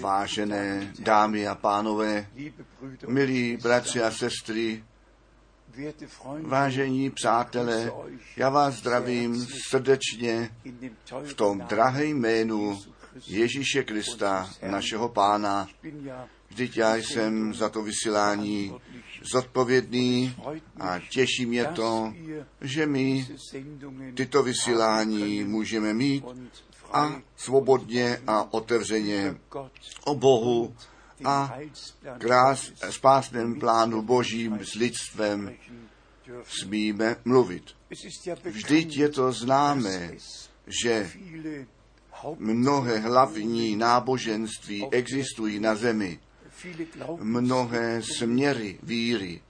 Vážené dámy a pánové, milí bratři a sestry, vážení přátelé, já vás zdravím srdečně v tom drahém jménu Ježíše Krista, našeho pána. Vždyť já jsem za to vysílání zodpovědný a těší mě to, že my tyto vysílání můžeme mít a svobodně a otevřeně o Bohu a krás, spásném plánu Božím s lidstvem smíme mluvit. Vždyť je to známé, že mnohé hlavní náboženství existují na zemi, mnohé směry víry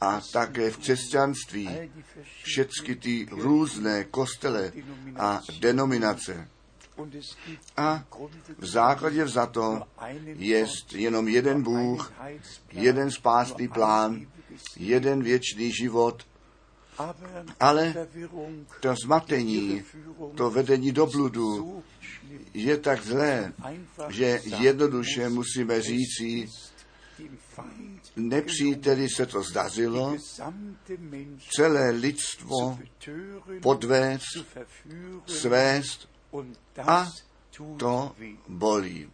a také v křesťanství všechny ty různé kostele a denominace. A v základě vzato je jenom jeden Bůh, jeden spásný plán, jeden věčný život, ale to zmatení, to vedení do bludu je tak zlé, že jednoduše musíme říci, nepříteli se to zdařilo, celé lidstvo podvést, svést a to bolí.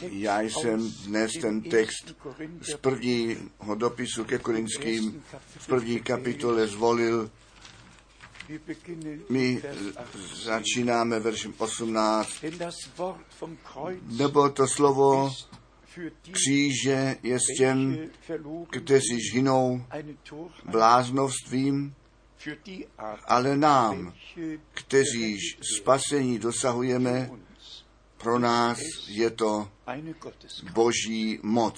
Já jsem dnes ten text z prvního dopisu ke Korinským v první kapitole zvolil. My začínáme veršem 18. Nebo to slovo kříže je s těm, kteří žinou bláznovstvím, ale nám, kteříž spasení dosahujeme, pro nás je to boží moc.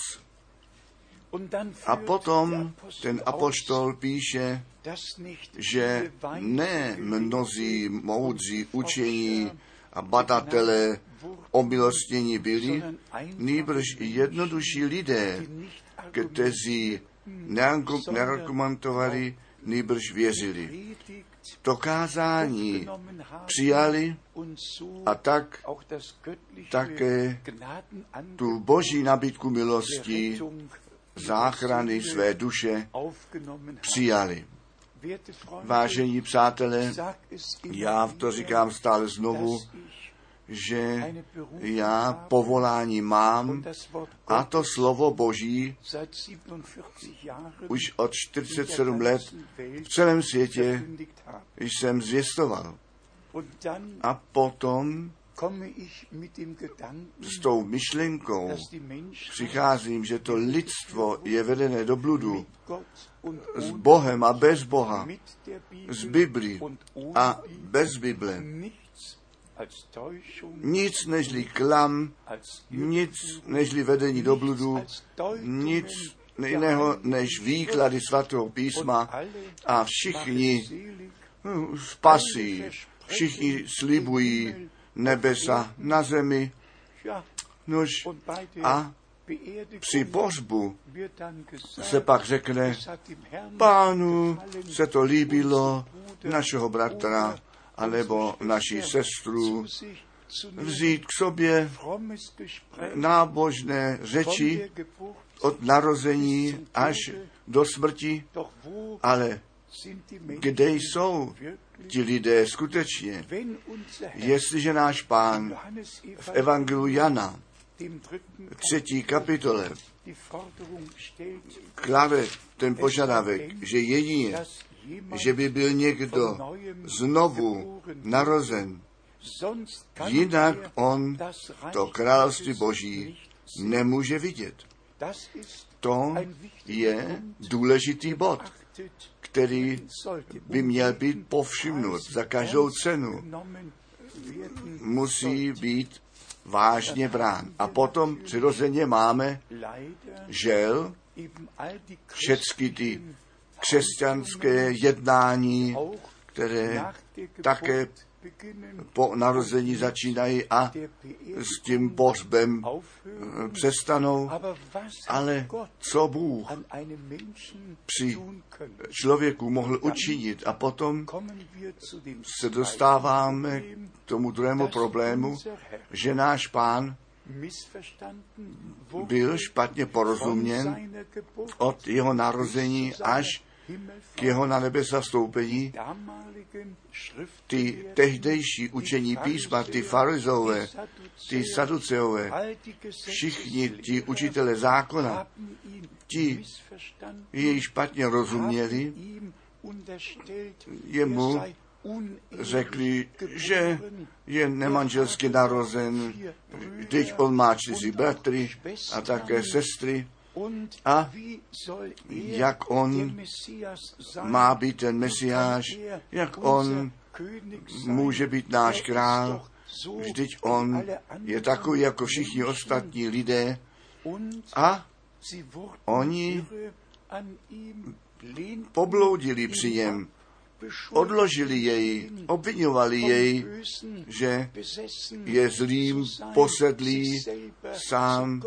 A potom ten apoštol píše, že ne mnozí moudří učení a badatelé omilostnění byli, nýbrž jednodušší lidé, kteří neargumentovali, nýbrž věřili. To kázání přijali a tak také tu boží nabídku milosti záchrany své duše přijali. Vážení přátelé, já to říkám stále znovu, že já povolání mám a to slovo Boží už od 47 let v celém světě jsem zvěstoval. A potom s tou myšlenkou přicházím, že to lidstvo je vedené do bludu s Bohem a bez Boha, z Bibli a bez Bible. Nic nežli klam, nic nežli vedení do bludu, nic jiného než výklady svatého písma a všichni spasí, všichni slibují nebesa na zemi. Nož a při pohřbu se pak řekne, pánu se to líbilo, našeho bratra anebo naši sestru vzít k sobě nábožné řeči od narození až do smrti, ale kde jsou ti lidé skutečně? Jestliže náš pán v Evangelu Jana, třetí kapitole, klade ten požadavek, že jedině že by byl někdo znovu narozen. Jinak on to království boží nemůže vidět. To je důležitý bod, který by měl být povšimnut za každou cenu. Musí být vážně brán. A potom přirozeně máme žel, všechny ty křesťanské jednání, které také po narození začínají a s tím pohřbem přestanou. Ale co Bůh při člověku mohl učinit a potom se dostáváme k tomu druhému problému, že náš pán byl špatně porozuměn od jeho narození až k jeho na nebe zastoupení. Ty tehdejší učení písma, ty farizové, ty saduceové, všichni ti učitele zákona, ti jej špatně rozuměli, jemu řekli, že je nemanželsky narozen, teď on má čtyři bratry a také sestry a jak on má být ten mesiáš, jak on může být náš král, vždyť on je takový jako všichni ostatní lidé. A oni pobloudili při něm, odložili jej, obvinovali jej, že je zlým, posedlý, sám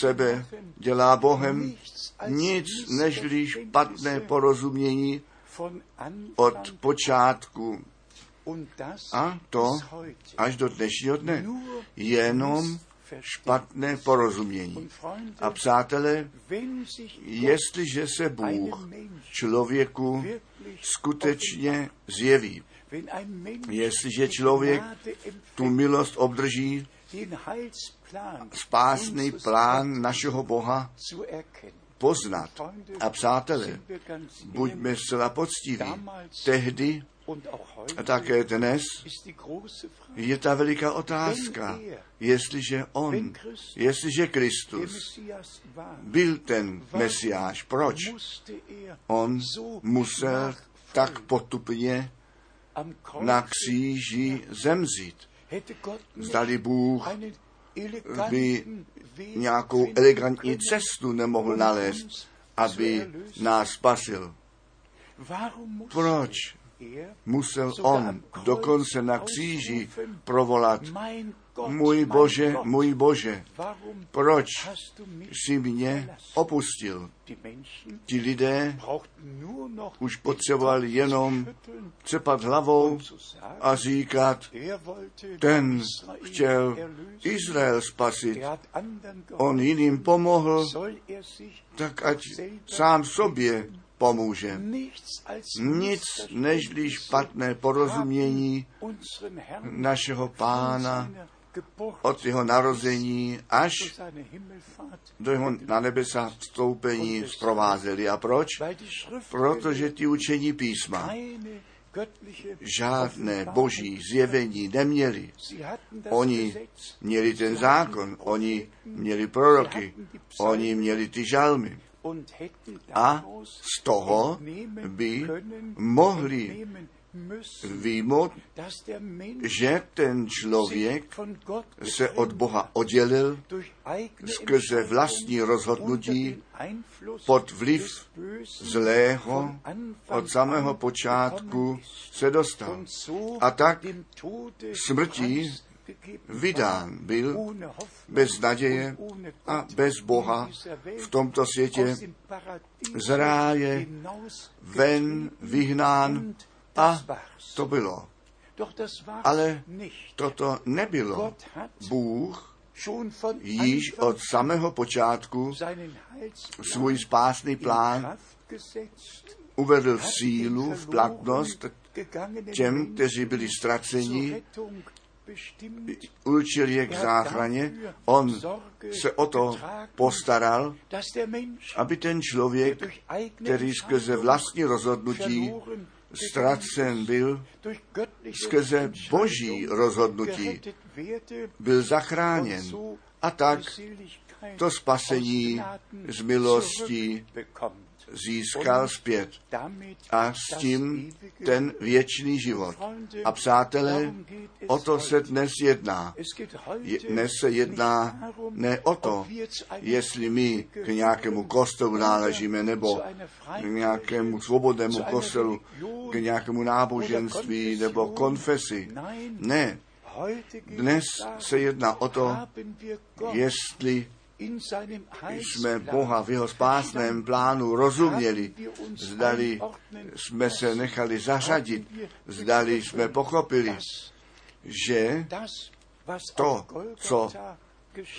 sebe dělá Bohem nic nežli špatné porozumění od počátku. A to až do dnešního dne. Jenom špatné porozumění. A přátelé, jestliže se Bůh člověku skutečně zjeví, jestliže člověk tu milost obdrží, spásný plán našeho Boha poznat. A přátelé, buďme zcela poctiví. Tehdy a také dnes je ta veliká otázka, jestliže on, jestliže Kristus byl ten Mesiáš, proč on musel tak potupně na kříži zemřít? Zdali Bůh by nějakou elegantní cestu nemohl nalézt, aby nás spasil. Proč musel on dokonce na kříži provolat můj Bože, můj Bože, proč jsi mě opustil? Ti lidé už potřebovali jenom cepat hlavou a říkat, ten chtěl Izrael spasit, on jiným pomohl, tak ať sám sobě pomůže. Nic nežli špatné porozumění našeho pána od jeho narození až do jeho na nebesa vstoupení zprovázeli. A proč? Protože ty učení písma žádné boží zjevení neměli. Oni měli ten zákon, oni měli proroky, oni měli ty žalmy. A z toho by mohli výjmout, že ten člověk se od Boha oddělil skrze vlastní rozhodnutí pod vliv zlého od samého počátku se dostal. A tak smrtí vydán byl bez naděje a bez Boha v tomto světě z ráje ven vyhnán a to bylo. Ale toto nebylo. Bůh již od samého počátku svůj spásný plán uvedl v sílu, v platnost těm, kteří byli ztraceni, určil je k záchraně, on se o to postaral, aby ten člověk, který skrze vlastní rozhodnutí ztracen byl, skrze boží rozhodnutí byl zachráněn. A tak to spasení z milosti získal zpět a s tím ten věčný život. A přátelé, o to se dnes jedná. Je, dnes se jedná ne o to, jestli my k nějakému kostelu náležíme, nebo k nějakému svobodnému kostelu, k nějakému náboženství nebo konfesi. Ne, dnes se jedná o to, jestli jsme Boha v jeho spásném plánu rozuměli, zdali jsme se nechali zařadit, zdali jsme pochopili, že to, co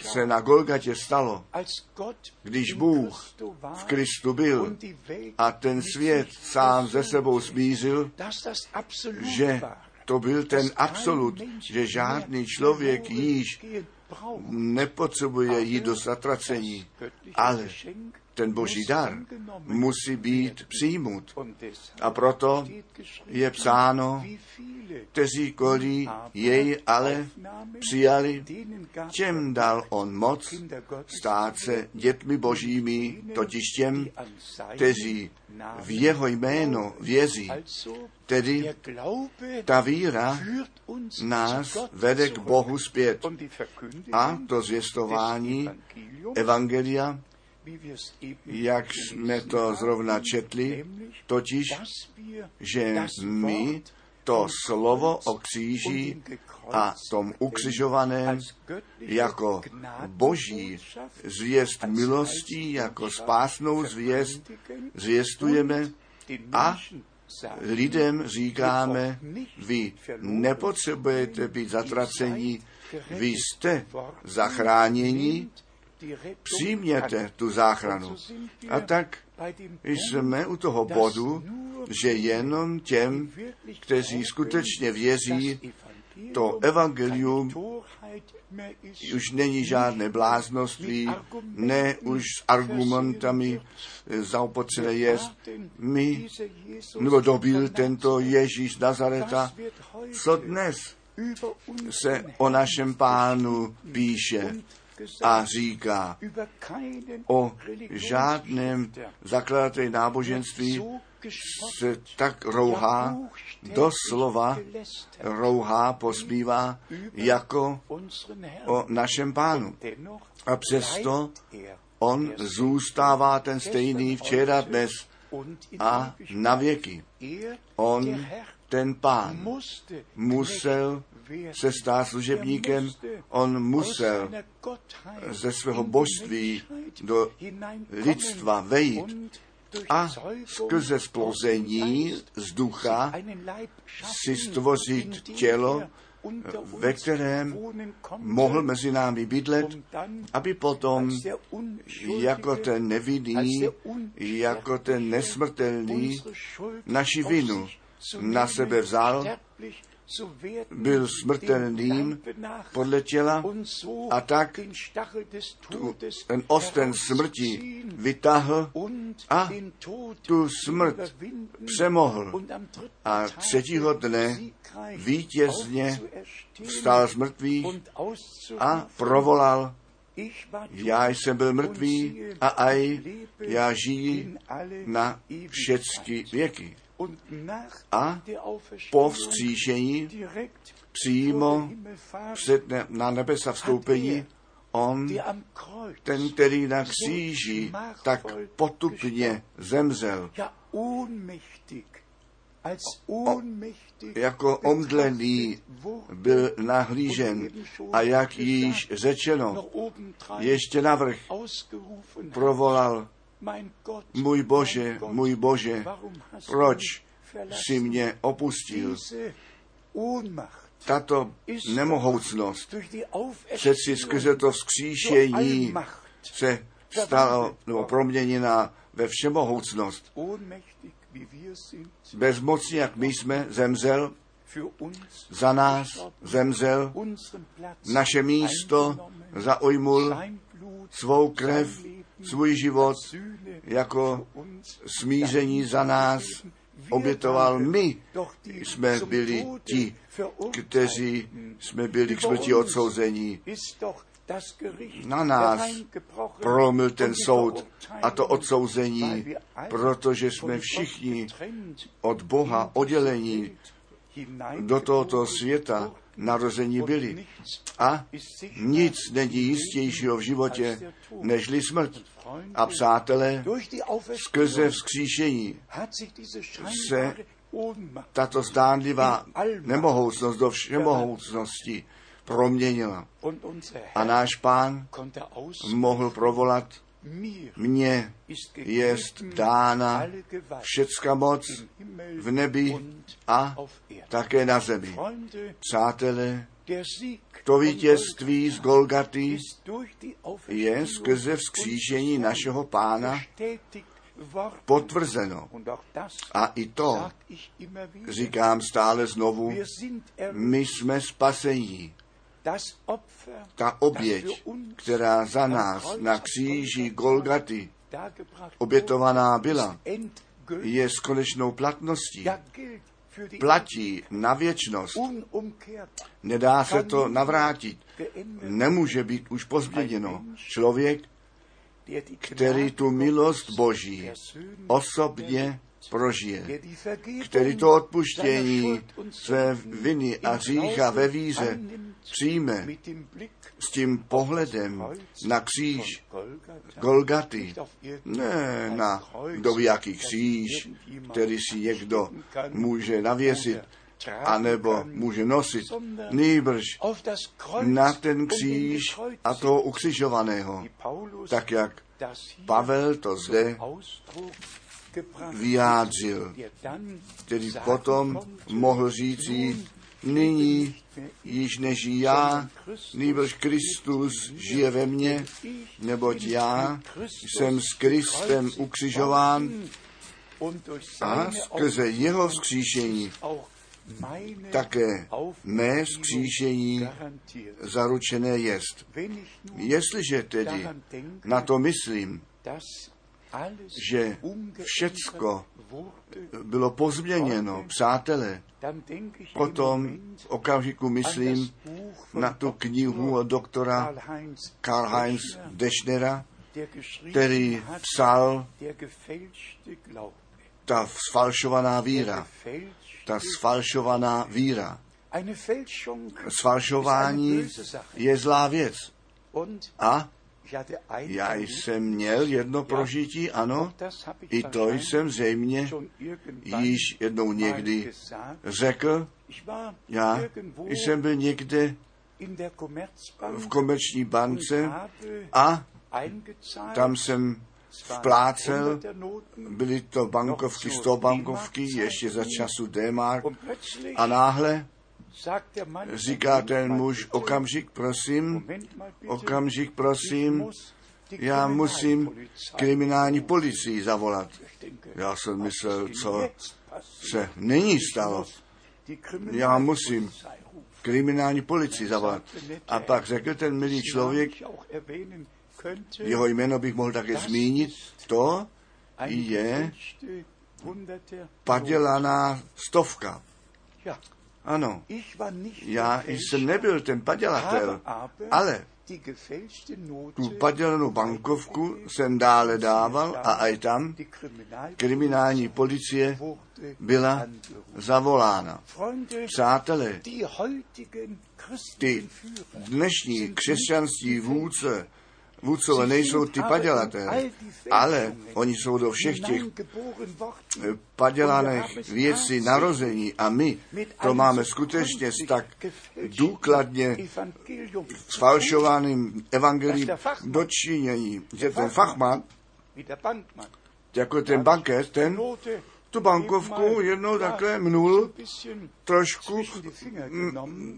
se na Golgatě stalo, když Bůh v Kristu byl a ten svět sám ze sebou smířil, že to byl ten absolut, že žádný člověk již nepotřebuje jít do zatracení, ale ten boží dar musí být přijmut. A proto je psáno, kteří kolí jej ale přijali, čem dal on moc stát se dětmi božími, totiž těm, kteří v jeho jméno věří. Tedy ta víra nás vede k Bohu zpět. A to zvěstování Evangelia jak jsme to zrovna četli, totiž, že my to slovo o kříži a tom ukřižovaném jako boží zvěst milostí, jako spásnou zvěst zvěstujeme a lidem říkáme, vy nepotřebujete být zatracení, vy jste zachráněni přijměte tu záchranu. A tak jsme u toho bodu, že jenom těm, kteří skutečně věří, to evangelium už není žádné bláznoství, ne už s argumentami zaopotřené jest. My, nebo dobil tento Ježíš Nazareta, co dnes se o našem pánu píše a říká o žádném zakladateli náboženství se tak rouhá, doslova rouhá, pospívá jako o našem pánu. A přesto on zůstává ten stejný včera, dnes a na věky. On, ten pán, musel se stát služebníkem, on musel ze svého božství do lidstva vejít a skrze splození z ducha si stvořit tělo, ve kterém mohl mezi námi bydlet, aby potom jako ten nevinný, jako ten nesmrtelný naši vinu na sebe vzal byl smrtelným podle těla a tak tu, ten osten smrti vytáhl a tu smrt přemohl. A třetího dne vítězně vstal z mrtvých a provolal já jsem byl mrtvý a aj já žiji na všechny věky a po vzkříšení přímo před ne, na nebesa vstoupení on, ten, který na kříži tak potupně zemřel, o, jako omdlený byl nahlížen. a jak již řečeno, ještě navrh provolal můj Bože, můj Bože, proč si mě opustil? Tato nemohoucnost přeci skrze to vzkříšení se stala nebo proměněna ve všemohoucnost. Bezmocně, jak my jsme, zemřel, za nás zemřel, naše místo zaujmul svou krev svůj život jako smíření za nás obětoval. My jsme byli ti, kteří jsme byli k smrti odsouzení. na nás prolomil ten soud a to odsouzení, protože jsme všichni od Boha oddělení do tohoto světa narození byli. A nic není jistějšího v životě, nežli smrt. A přátelé, skrze vzkříšení se tato zdánlivá nemohoucnost do všemohoucnosti proměnila. A náš pán mohl provolat mně jest dána všecka moc v nebi a také na zemi. Přátelé, to vítězství z Golgaty je skrze vzkříšení našeho pána potvrzeno. A i to říkám stále znovu, my jsme spasení. Ta oběť, která za nás na kříži Golgaty obětovaná byla, je s konečnou platností. Platí na věčnost. Nedá se to navrátit. Nemůže být už pozměněno. Člověk, který tu milost Boží osobně prožije, který to odpuštění své viny a řícha ve víře přijme s tím pohledem na kříž Golgaty, ne na kdo jaký kříž, který si někdo může navěsit, anebo může nosit, nýbrž na ten kříž a toho ukřižovaného, tak jak Pavel to zde vyjádřil, který potom mohl říci, nyní již nežijí já, nýbrž Kristus žije ve mně, neboť já jsem s Kristem ukřižován a skrze jeho vzkříšení také mé vzkříšení zaručené jest. Jestliže tedy na to myslím, že všecko bylo pozměněno, přátelé, potom okamžiku myslím na tu knihu od doktora Karl-Heinz Deschnera, který psal ta sfalšovaná víra. Ta sfalšovaná víra. Sfalšování je zlá věc. A já jsem měl jedno prožití, ano, i to jsem zřejmě již jednou někdy řekl. Já jsem byl někde v komerční bance a tam jsem vplácel, byly to bankovky, 100 bankovky, ještě za času D-mark a náhle Říká ten muž, okamžik prosím, okamžik prosím, já musím kriminální policii zavolat. Já jsem myslel, co se není stalo. Já musím kriminální policii zavolat. A pak řekl ten milý člověk, jeho jméno bych mohl také zmínit, to je padělaná stovka. Ano, já jsem nebyl ten padělatel, ale tu padělanou bankovku jsem dále dával a i tam kriminální policie byla zavolána. Přátelé, ty dnešní křesťanství vůdce vůdcové nejsou ty padělaté, ale oni jsou do všech těch eh, padělaných věcí narození. A my to máme skutečně s tak důkladně sfalšovaným evangelím dočinění, že ten fachman, jako ten bankér, ten tu bankovku jednou takhle mnul trošku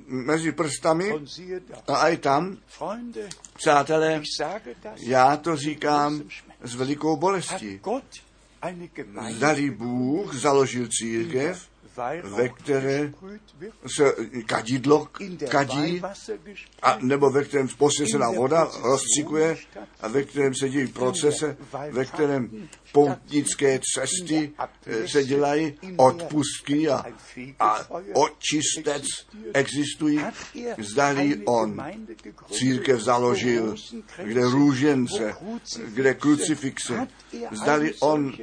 mezi prstami a i tam, přátelé, já to říkám s velikou bolestí. Zdali Bůh založil církev ve které se kadidlo kadí, a nebo ve kterém posvěcená voda rozcikuje a ve kterém se dějí procese, ve kterém poutnické cesty eh, se dělají, odpustky a, a očistec existují. Zdali on církev založil, kde růžence, kde krucifixe, zdali on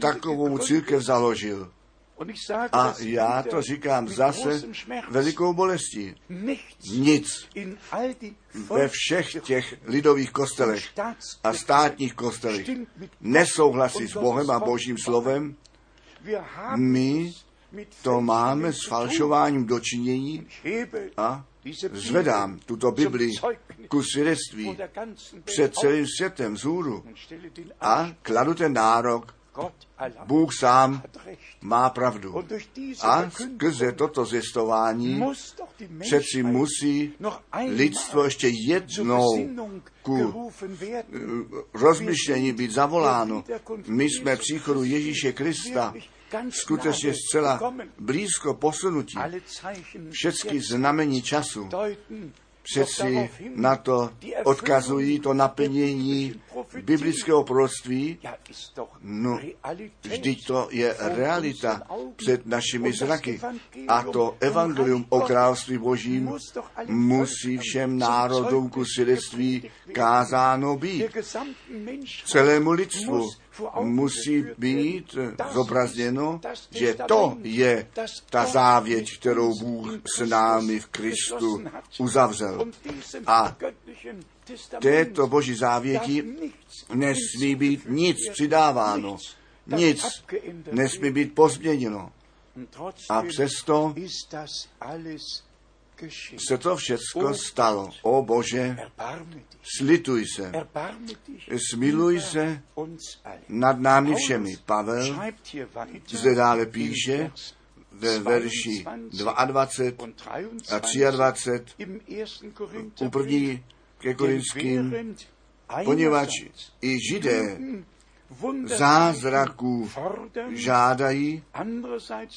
takovou církev založil. A já to říkám zase velikou bolestí. Nic. ve všech těch lidových kostelech a státních kostelech nesouhlasí s Bohem a Božím slovem. My to máme s falšováním dočinění a zvedám tuto Bibli ku svědectví před celým světem vzhůru a kladu ten nárok Bůh sám má pravdu. A skrze toto zjistování přeci musí lidstvo ještě jednou ku eh, rozmyšlení být zavoláno. My jsme příchodu Ježíše Krista skutečně zcela blízko posunutí. Všechny znamení času přeci na to odkazují to naplnění biblického proroctví. No, vždyť to je realita před našimi zraky. A to evangelium o království božím musí všem národům ku svědectví kázáno být. Celému lidstvu musí být zobrazněno, že to je ta závěť, kterou Bůh s námi v Kristu uzavřel. A této boží závěti nesmí být nic přidáváno, nic nesmí být pozměněno. A přesto se to všecko stalo. O Bože, slituj se, smiluj se nad námi všemi. Pavel zde dále píše ve verši 22 a 23 u první ke Korinským, poněvadž i židé zázraků žádají,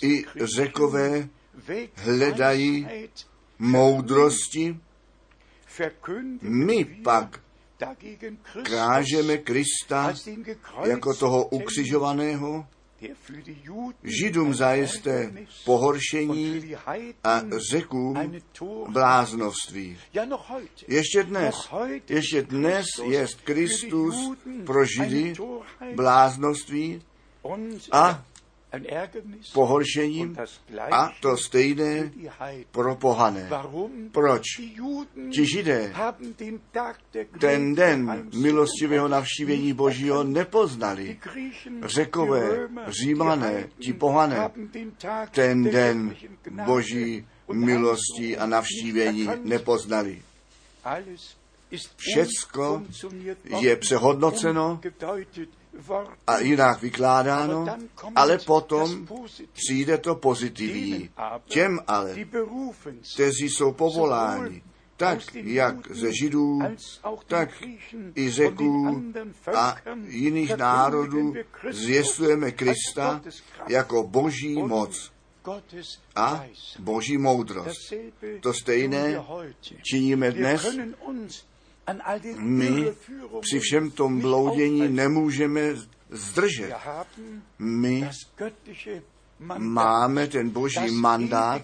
i řekové hledají moudrosti, my pak kážeme Krista jako toho ukřižovaného, Židům zajisté pohoršení a řekům bláznovství. Ještě dnes, ještě dnes je Kristus pro Židy bláznovství a pohoršením a to stejné pro pohané. Proč? Ti židé ten den milostivého navštívení Božího nepoznali. Řekové, římané, ti pohané, ten den Boží milosti a navštívení nepoznali. Všecko je přehodnoceno a jinak vykládáno, ale potom přijde to pozitivní. Těm ale, kteří jsou povoláni, tak jak ze Židů, tak i Řeků a jiných národů zvěstujeme Krista jako boží moc a boží moudrost. To stejné činíme dnes my při všem tom bloudění nemůžeme zdržet. My máme ten boží mandát,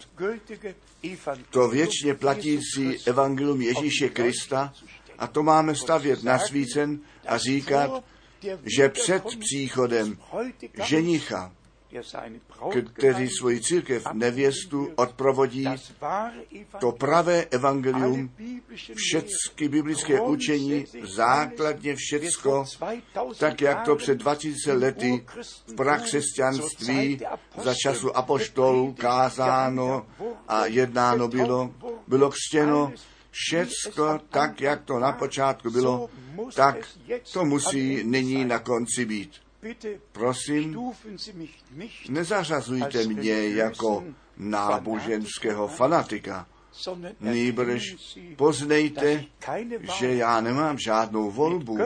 to věčně platící evangelium Ježíše Krista a to máme stavět na svícen a říkat, že před příchodem ženicha který svoji církev nevěstu odprovodí to pravé evangelium, všechny biblické učení, základně všecko, tak jak to před 2000 lety v prakřesťanství za času apoštolů kázáno a jednáno bylo, bylo křtěno, všecko tak, jak to na počátku bylo, tak to musí nyní na konci být. Prosím, nezařazujte mě jako náboženského fanatika. Nýbrž poznejte, že já nemám žádnou volbu.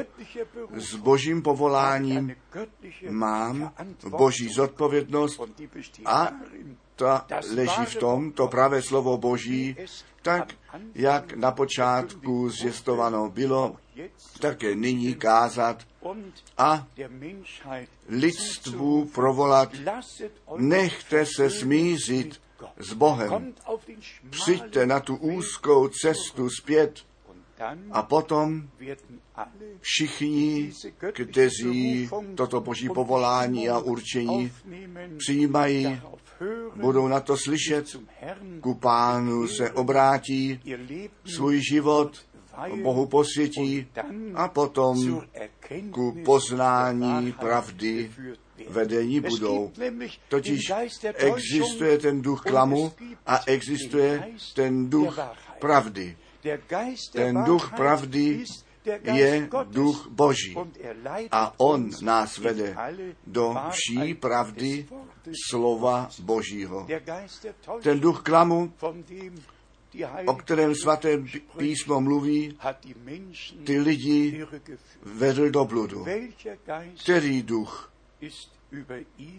S božím povoláním mám boží zodpovědnost a ta leží v tom, to pravé slovo Boží, tak jak na počátku zjistováno bylo, také nyní kázat a lidstvu provolat, nechte se smířit s Bohem. Přijďte na tu úzkou cestu zpět a potom všichni, kteří toto boží povolání a určení přijímají, budou na to slyšet, ku pánu se obrátí, svůj život Bohu posvětí a potom ku poznání pravdy vedení budou. Totiž existuje ten duch klamu a existuje ten duch pravdy. Ten duch pravdy je duch Boží a on nás vede do vší pravdy slova Božího. Ten duch klamu, o kterém svaté písmo mluví, ty lidi vedl do bludu. Který duch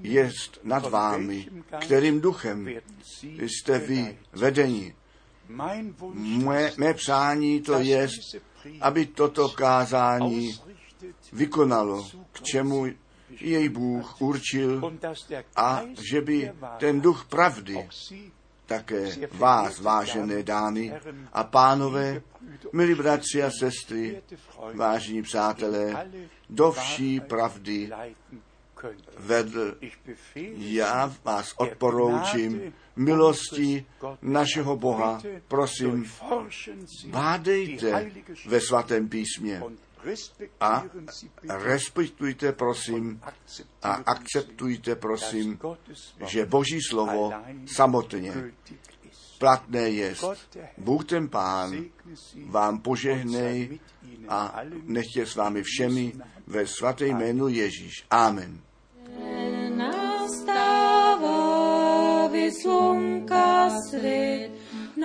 jest nad vámi, kterým duchem jste vy vedeni. Mé, mé přání to je, aby toto kázání vykonalo, k čemu jej Bůh určil a že by ten duch pravdy také vás, vážené dámy a pánové, milí bratři a sestry, vážení přátelé, do vší pravdy vedl. Já vás odporoučím milosti našeho Boha. Prosím, bádejte ve svatém písmě a respektujte, prosím, a akceptujte, prosím, že Boží slovo samotně platné je. Bůh ten Pán vám požehnej a nechtě s vámi všemi ve svaté jménu Ježíš. Amen. Nastává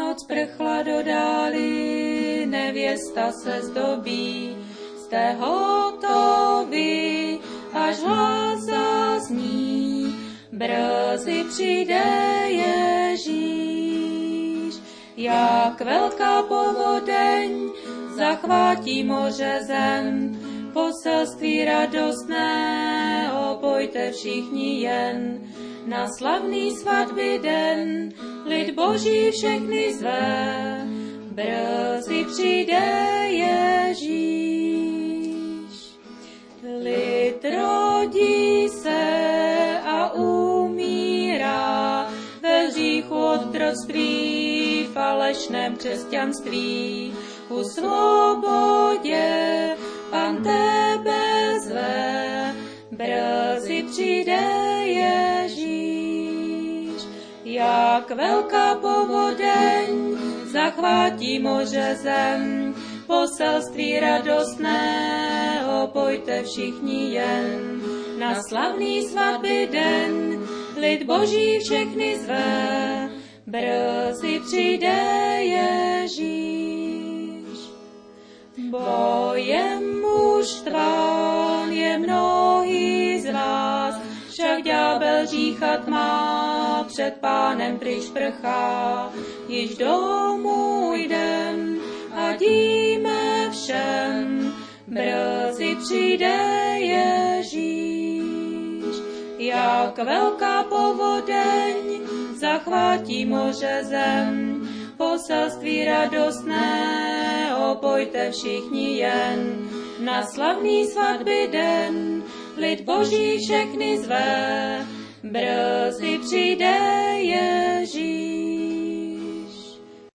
noc prchla do dály, nevěsta se zdobí, jste hotoví, až hlas zazní, brzy přijde Ježíš. Jak velká povodeň zachvátí moře zem, poselství radostné, opojte všichni jen na slavný svatby den, lid boží všechny zve, brzy přijde Ježíš. Lid rodí se a umírá ve hříchu otroctví, falešném křesťanství, ku svobodě Pan tebe zve, brzy přijde Ježíš. Jak velká povodeň zachvátí moře zem, poselství radostné, opojte všichni jen. Na slavný svatby den, lid boží všechny zve, brzy přijde Ježíš. Bojem mužstván je mnohý z vás, však ďábel říchat má, před pánem pryč prchá, již domů jdem a díme všem, brzy přijde Ježíš. Jak velká povodeň zachvátí moře zem, poselství radostné, opojte všichni jen. Na slavný svatby den, lid boží všechny zve, brzy přijde Ježíš.